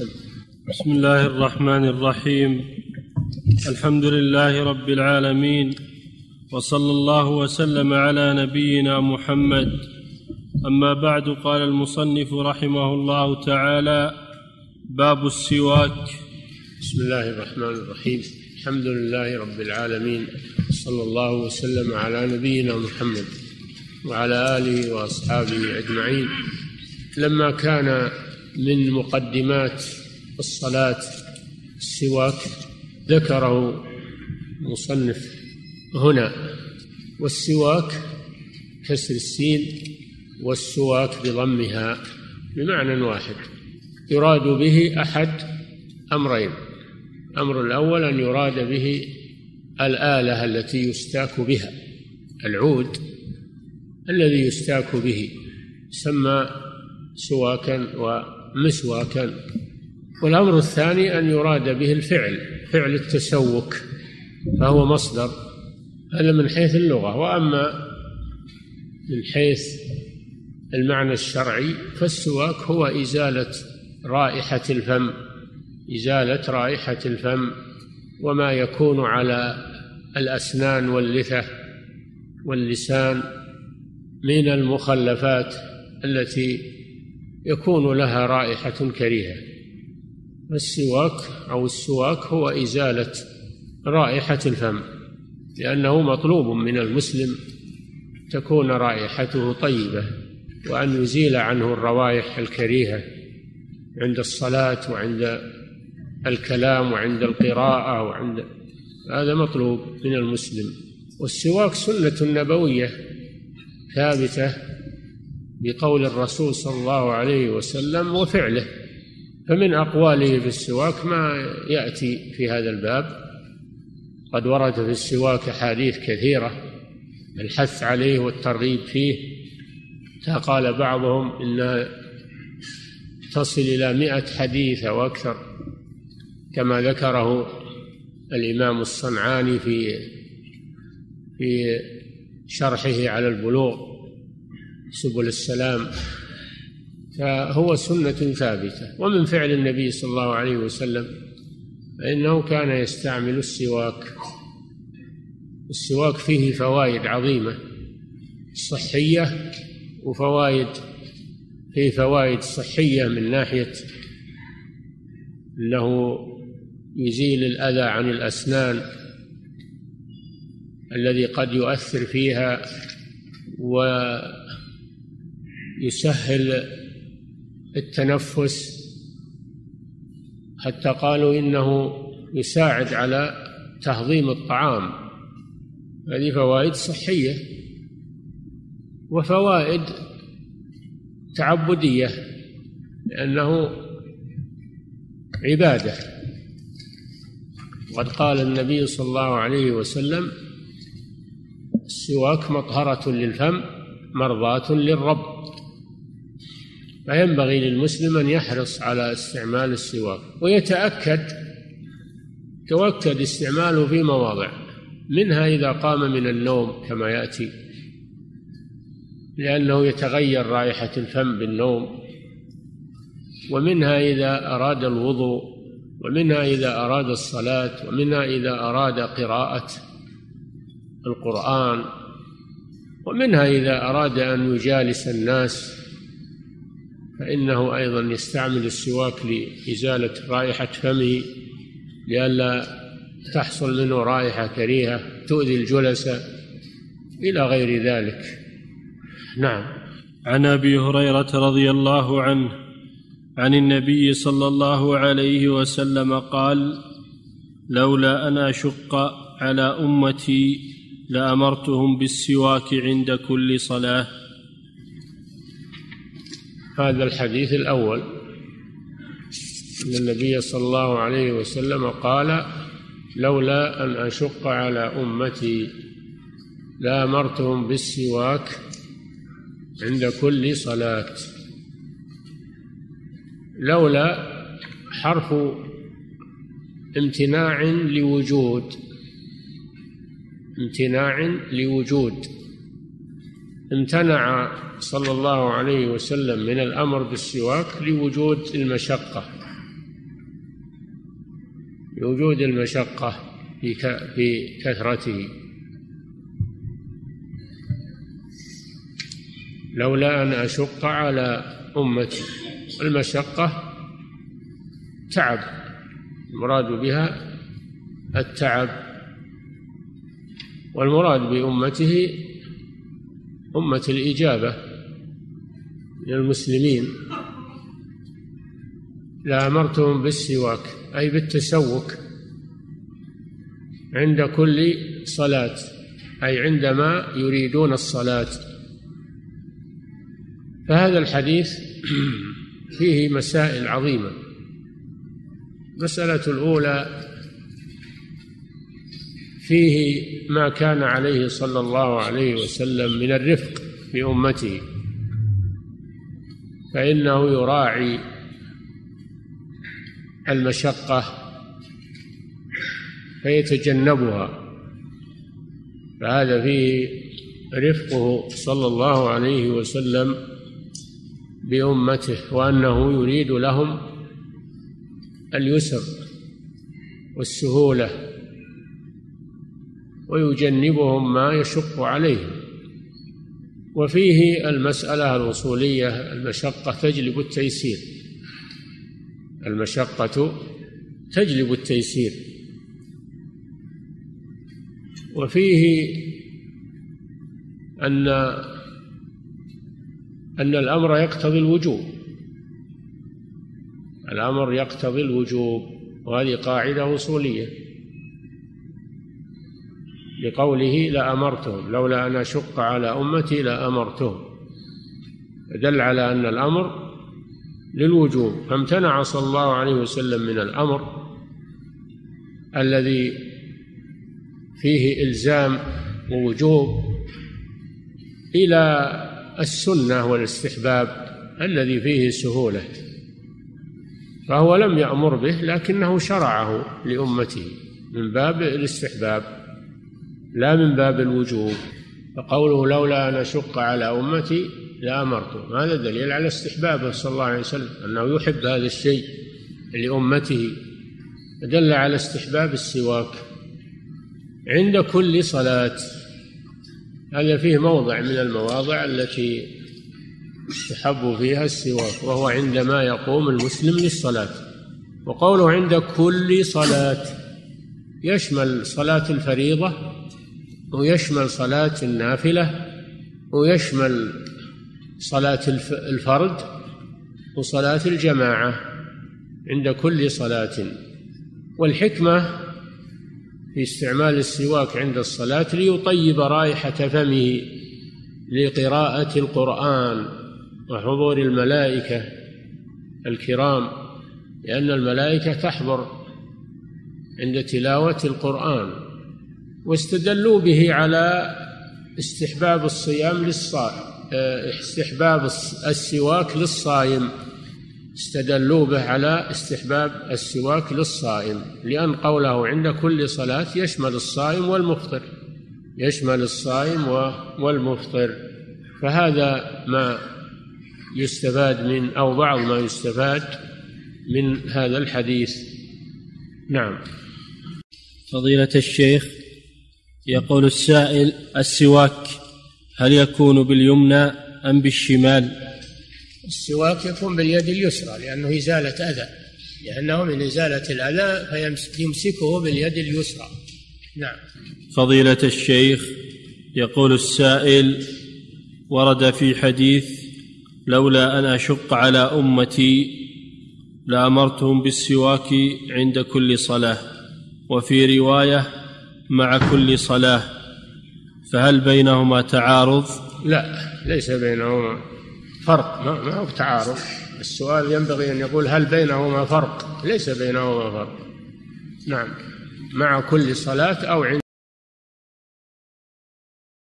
بسم الله الرحمن الرحيم الحمد لله رب العالمين وصلى الله وسلم على نبينا محمد اما بعد قال المصنف رحمه الله تعالى باب السواك بسم الله الرحمن الرحيم الحمد لله رب العالمين صلى الله وسلم على نبينا محمد وعلى اله واصحابه اجمعين لما كان من مقدمات الصلاة السواك ذكره المصنف هنا والسواك كسر السين والسواك بضمها بمعنى واحد يراد به أحد أمرين الامر الأول أن يراد به الآلة التي يستاك بها العود الذي يستاك به يسمى سواكا ومسواكا والأمر الثاني أن يراد به الفعل فعل التسوك فهو مصدر. هذا من حيث اللغة. وأما من حيث المعنى الشرعي فالسواك هو إزالة رائحة الفم إزالة رائحة الفم وما يكون على الأسنان واللثة واللسان من المخلفات التي يكون لها رائحة كريهة. السواك أو السواك هو إزالة رائحة الفم لأنه مطلوب من المسلم تكون رائحته طيبة وأن يزيل عنه الروائح الكريهة عند الصلاة وعند الكلام وعند القراءة وعند هذا مطلوب من المسلم. والسواك سنة نبوية ثابتة بقول الرسول صلى الله عليه وسلم وفعله. فمن أقواله في السواك ما يأتي في هذا الباب. قد ورد في السواك أحاديث كثيرة الحث عليه والترغيب فيه. قال بعضهم إن تصل إلى مئة حديث أو أكثر كما ذكره الإمام الصنعاني في في شرحه على البلوغ. سبل السلام فهو سنة ثابتة. ومن فعل النبي صلى الله عليه وسلم فإنه كان يستعمل السواك. السواك فيه فوائد عظيمة صحية وفوائد فيه فوائد صحية من ناحية أنه يزيل الأذى عن الأسنان الذي قد يؤثر فيها ويسهل التنفس حتى قالوا إنه يساعد على تهضيم الطعام. هذه فوائد صحية وفوائد تعبدية لأنه عبادة. وقد قال النبي صلى الله عليه وسلم السواك مطهرة للفم مرضاة للرب. فينبغي للمسلم أن يحرص على استعمال السواك ويتأكد تؤكد استعماله في مواضع منها إذا قام من النوم كما يأتي لأنه يتغير رائحة الفم بالنوم ومنها إذا أراد الوضوء ومنها إذا أراد الصلاة ومنها إذا أراد قراءة القرآن ومنها إذا أراد أن يجالس الناس فإنه أيضا يستعمل السواك لإزالة رائحة فمه لئلا تحصل منه رائحة كريهة تؤذي الجلس إلى غير ذلك. نعم. عن أبي هريرة رضي الله عنه عن النبي صلى الله عليه وسلم قال لولا أن أشق على أمتي لأمرتهم بالسواك عند كل صلاة. هذا الحديث الأول. أن النبي صلى الله عليه وسلم قال لولا أن أشق على أمتي لأمرتهم بالسواك عند كل صلاة. لولا حرف امتناع لوجود. امتناع لوجود. امتنع صلى الله عليه وسلم من الأمر بالسواك لوجود المشقة. لوجود المشقة في كثرته. لولا أن أشق على أمتي المشقة تعب. المراد بها التعب. والمراد بأمته أمة الإجابة من المسلمين. لأمرتهم بالسواك أي بالتسوك عند كل صلاة أي عندما يريدون الصلاة. فهذا الحديث فيه مسائل عظيمة. المسألة الأولى فيه ما كان عليه صلى الله عليه وسلم من الرفق بأمته فإنه يراعي المشقة فيتجنبها. فهذا فيه رفقه صلى الله عليه وسلم بأمته وأنه يريد لهم اليسر والسهولة ويجنبهم ما يشق عليهم وفيه المسألة الوصولية المشقة تجلب التيسير. المشقة تجلب التيسير. وفيه أن أن الأمر يقتضي الوجوب. الأمر يقتضي الوجوب وهذه قاعدة أصولية لقوله لأمرتهم لولا أن أشق على أمتي لأمرتهم دل على أن الأمر للوجوب. فامتنع صلى الله عليه وسلم من الأمر الذي فيه إلزام ووجوب إلى السنة والاستحباب الذي فيه سهولة. فهو لم يأمر به لكنه شرعه لأمته من باب الاستحباب. لا من باب الوجوب. فقوله لولا أن أشق على أمتي لأمرتهم هذا دليل على استحبابه صلى الله عليه وسلم أنه يحب هذا الشيء لأمته. دل على استحباب السواك عند كل صلاة. هذا فيه موضع من المواضع التي يستحب فيها السواك وهو عندما يقوم المسلم للصلاة. وقوله عند كل صلاة يشمل صلاة الفريضة ويشمل صلاة النافلة ويشمل صلاة الفرد وصلاة الجماعة عند كل صلاة. والحكمة في استعمال السواك عند الصلاة ليطيب رائحة فمه لقراءة القرآن وحضور الملائكة الكرام لأن الملائكة تحضر عند تلاوة القرآن. واستدلوا به على استحباب الصيام للصائم استحباب السواك للصائم. استدلوا به على استحباب السواك للصائم لأن قوله عند كل صلاة يشمل الصائم والمفطر يشمل الصائم والمفطر. فهذا ما يستفاد من أو بعض ما يستفاد من هذا الحديث. نعم. فضيلة الشيخ يقول السائل السواك هل يكون باليمنى أم بالشمال؟ السواك يكون باليد اليسرى لأنه إزالة أذى لأنه من إزالة الأذى فيمسكه باليد اليسرى. نعم. فضيلة الشيخ يقول السائل ورد في حديث لولا أن أشق على أمتي لأمرتهم بالسواك عند كل صلاة. وفي رواية مع كل صلاة فهل بينهما تعارض؟ لا ليس بينهما فرق ما هو تعارض السؤال ينبغي أن يقول هل بينهما فرق؟ ليس بينهما فرق. نعم مع كل صلاة أو عند